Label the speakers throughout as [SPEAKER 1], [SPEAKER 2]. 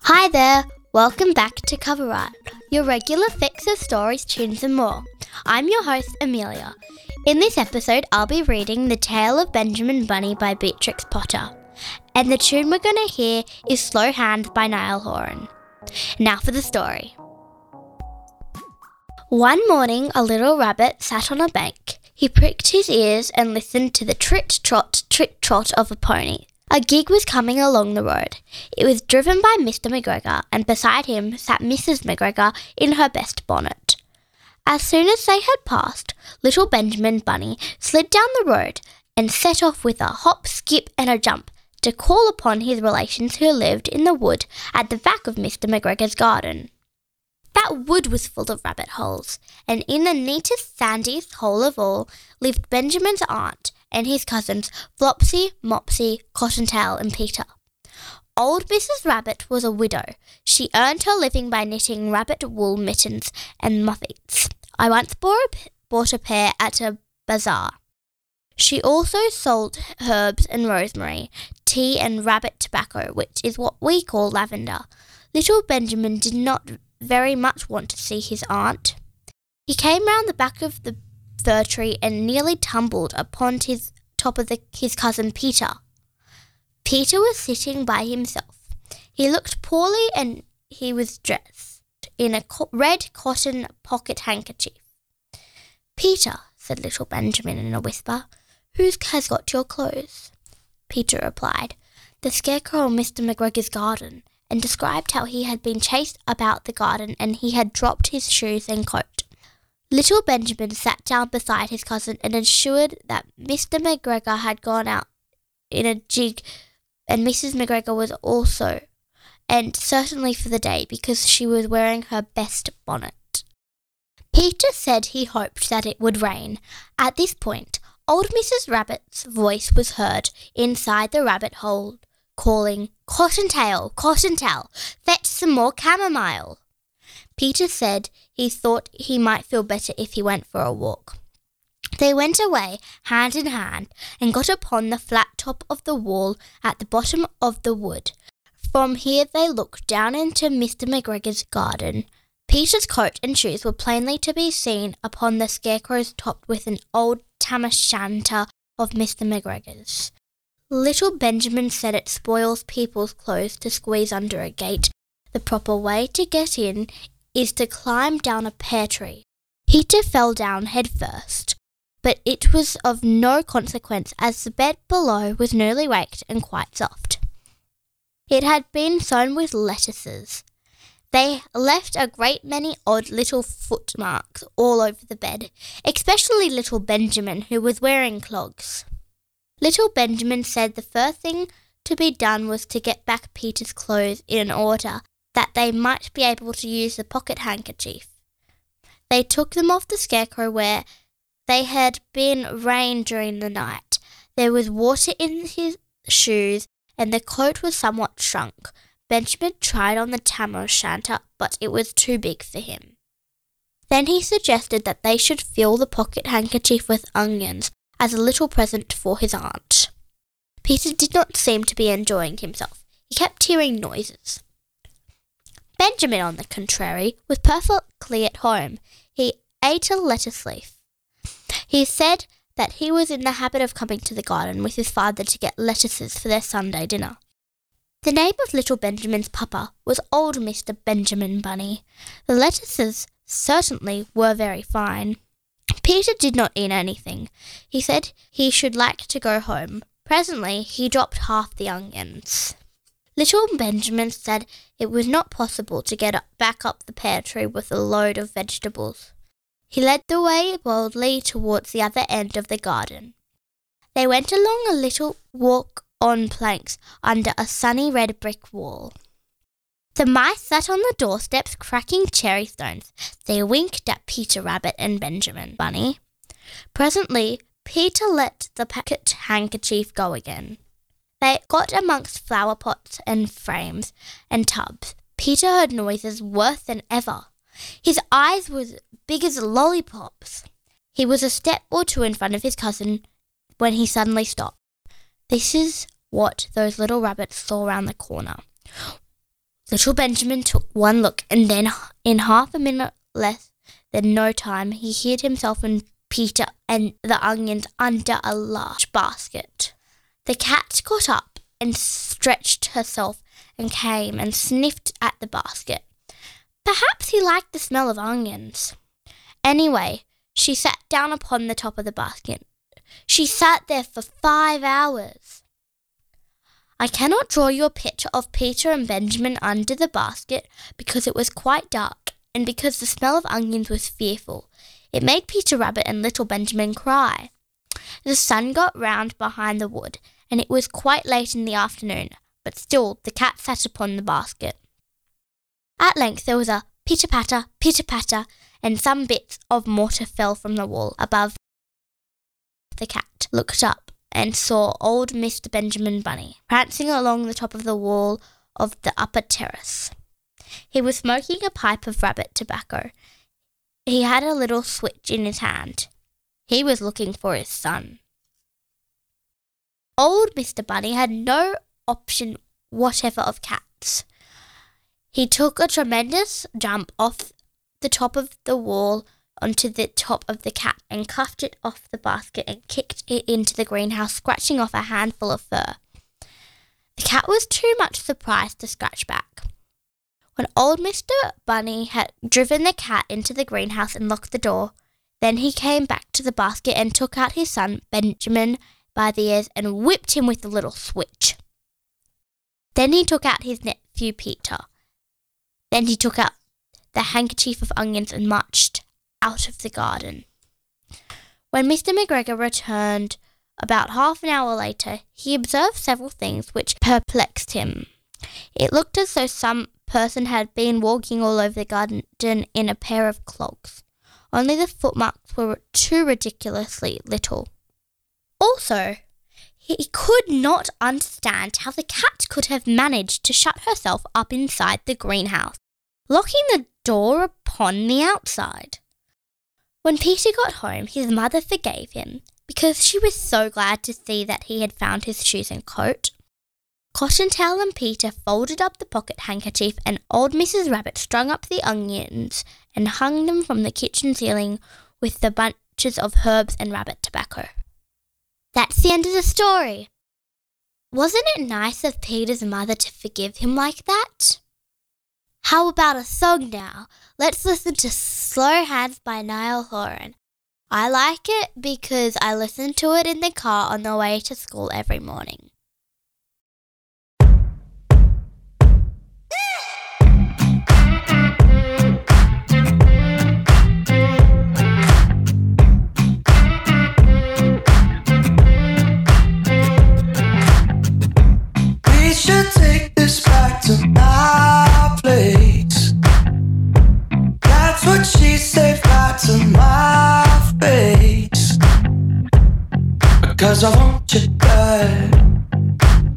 [SPEAKER 1] Hi there, welcome back to Cover Art, your regular fix of stories, tunes, and more. I'm your host, Amelia. In this episode, I'll be reading The Tale of Benjamin Bunny by Beatrix Potter, and the tune we're going to hear is Slow Hand by Niall Horan. Now for the story. One morning, a little rabbit sat on a bank. He pricked his ears and listened to the trit trot, trit trot of a pony. A gig was coming along the road. It was driven by Mr. McGregor, and beside him sat Mrs. McGregor in her best bonnet. As soon as they had passed, little Benjamin Bunny slid down the road and set off with a hop, skip, and a jump to call upon his relations who lived in the wood at the back of Mr. McGregor's garden. That wood was full of rabbit holes, and in the neatest, sandiest hole of all lived Benjamin's aunt and his cousins Flopsy, Mopsy, Cottontail, and Peter. Old Mrs. Rabbit was a widow. She earned her living by knitting rabbit wool mittens and muffets. I once bought a pair at a bazaar. She also sold herbs and rosemary, tea and rabbit tobacco, which is what we call lavender. Little Benjamin did not very much want to see his aunt. He came round the back of the fir tree and nearly tumbled upon his top of the, his cousin Peter. Peter was sitting by himself. He looked poorly and he was dressed in a co- red cotton pocket handkerchief. Peter, said little Benjamin in a whisper, who has got your clothes? Peter replied, The scarecrow in Mr. McGregor's garden, and described how he had been chased about the garden and he had dropped his shoes and coat. Little Benjamin sat down beside his cousin and assured that Mr. McGregor had gone out in a jig and Mrs. McGregor was also, and certainly for the day because she was wearing her best bonnet. Peter said he hoped that it would rain. At this point, old Mrs. Rabbit's voice was heard inside the rabbit hole, calling, Cottontail, Cottontail, fetch some more chamomile. Peter said he thought he might feel better if he went for a walk. They went away hand in hand and got upon the flat top of the wall at the bottom of the wood. From here they looked down into Mr. McGregor's garden. Peter's coat and shoes were plainly to be seen upon the scarecrows topped with an old tam o' shanter of Mr. McGregor's. Little Benjamin said it spoils people's clothes to squeeze under a gate. The proper way to get in is to climb down a pear tree. Peter fell down head first, but it was of no consequence as the bed below was newly raked and quite soft. It had been sown with lettuces. They left a great many odd little footmarks all over the bed, especially little Benjamin, who was wearing clogs. Little Benjamin said the first thing to be done was to get back Peter's clothes in order that they might be able to use the pocket handkerchief. They took them off the scarecrow where they had been rained during the night. There was water in his shoes, and the coat was somewhat shrunk. Benjamin tried on the tam o' shanter, but it was too big for him. Then he suggested that they should fill the pocket handkerchief with onions as a little present for his aunt. Peter did not seem to be enjoying himself. He kept hearing noises. Benjamin, on the contrary, was perfectly at home. He ate a lettuce leaf. He said that he was in the habit of coming to the garden with his father to get lettuces for their Sunday dinner. The name of little Benjamin's papa was old Mr. Benjamin Bunny. The lettuces certainly were very fine. Peter did not eat anything. He said he should like to go home. Presently he dropped half the onions. Little Benjamin said it was not possible to get back up the pear tree with a load of vegetables. He led the way boldly towards the other end of the garden. They went along a little walk on planks under a sunny red brick wall. The mice sat on the doorsteps cracking cherry stones. They winked at Peter Rabbit and Benjamin Bunny. Presently, Peter let the pocket handkerchief go again. They got amongst flower pots and frames and tubs. Peter heard noises worse than ever. His eyes were big as lollipops. He was a step or two in front of his cousin when he suddenly stopped. This is what those little rabbits saw round the corner. Little Benjamin took one look, and then, in half a minute less than no time, he hid himself and Peter and the onions under a large basket. The cat got up and stretched herself and came and sniffed at the basket. Perhaps he liked the smell of onions. Anyway, she sat down upon the top of the basket. She sat there for five hours. I cannot draw you a picture of Peter and Benjamin under the basket because it was quite dark and because the smell of onions was fearful. It made Peter Rabbit and little Benjamin cry. The sun got round behind the wood, and it was quite late in the afternoon, but still the cat sat upon the basket. At length there was a pitter patter, pitter patter, and some bits of mortar fell from the wall above. The cat looked up and saw old Mr. Benjamin Bunny prancing along the top of the wall of the upper terrace. He was smoking a pipe of rabbit tobacco. He had a little switch in his hand. He was looking for his son. Old Mr. Bunny had no option whatever of cats. He took a tremendous jump off the top of the wall onto the top of the cat and cuffed it off the basket and kicked it into the greenhouse, scratching off a handful of fur. The cat was too much surprised to scratch back. When old Mr. Bunny had driven the cat into the greenhouse and locked the door, then he came back to the basket and took out his son Benjamin by the ears and whipped him with a little switch. Then he took out his nephew Peter then he took out the handkerchief of onions and marched out of the garden. When Mr. McGregor returned about half an hour later, he observed several things which perplexed him. It looked as though some person had been walking all over the garden in a pair of clogs. Only the footmarks were too ridiculously little. Also, he could not understand how the cat could have managed to shut herself up inside the greenhouse, locking the door upon the outside. When Peter got home, his mother forgave him because she was so glad to see that he had found his shoes and coat. Cottontail and Peter folded up the pocket handkerchief, and old Mrs. Rabbit strung up the onions and hung them from the kitchen ceiling with the bunches of herbs and rabbit tobacco. That's the end of the story. Wasn't it nice of Peter's mother to forgive him like that? How about a song now? Let's listen to Slow Hands by Niall Horan. I like it because I listen to it in the car on the way to school every morning.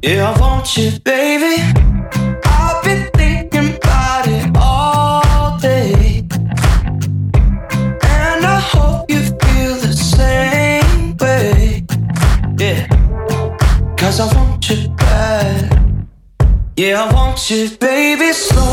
[SPEAKER 2] Yeah, I want you, baby. I've been thinking about it all day. And I hope you feel the same way. Yeah. Cause I want you bad. Yeah, I want you, baby. Slow,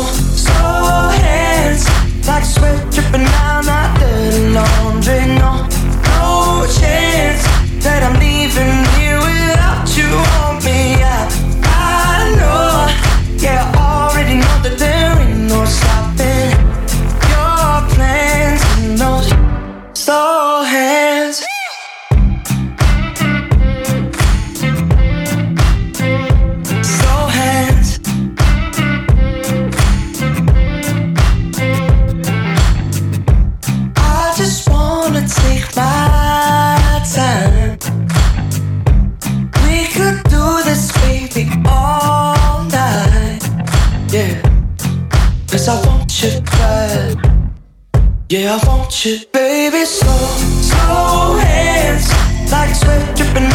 [SPEAKER 2] Cause I want you bad. Yeah, I want you, baby, slow, slow hands. Like sweat dripping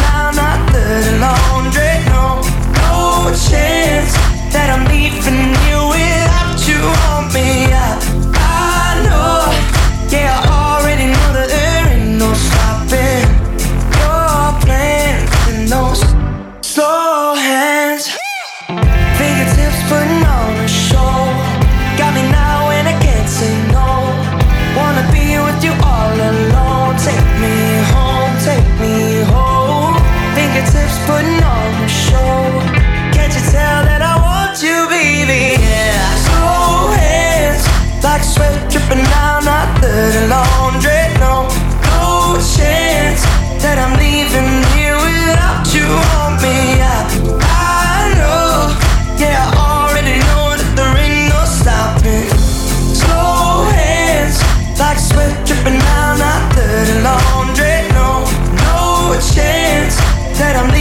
[SPEAKER 2] like sweat dripping down my dirty laundry. No, no chance that I'm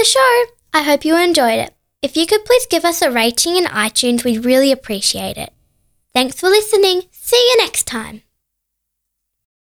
[SPEAKER 1] the show. I hope you enjoyed it. If you could please give us a rating in iTunes, we'd really appreciate it. Thanks for listening. See you next time.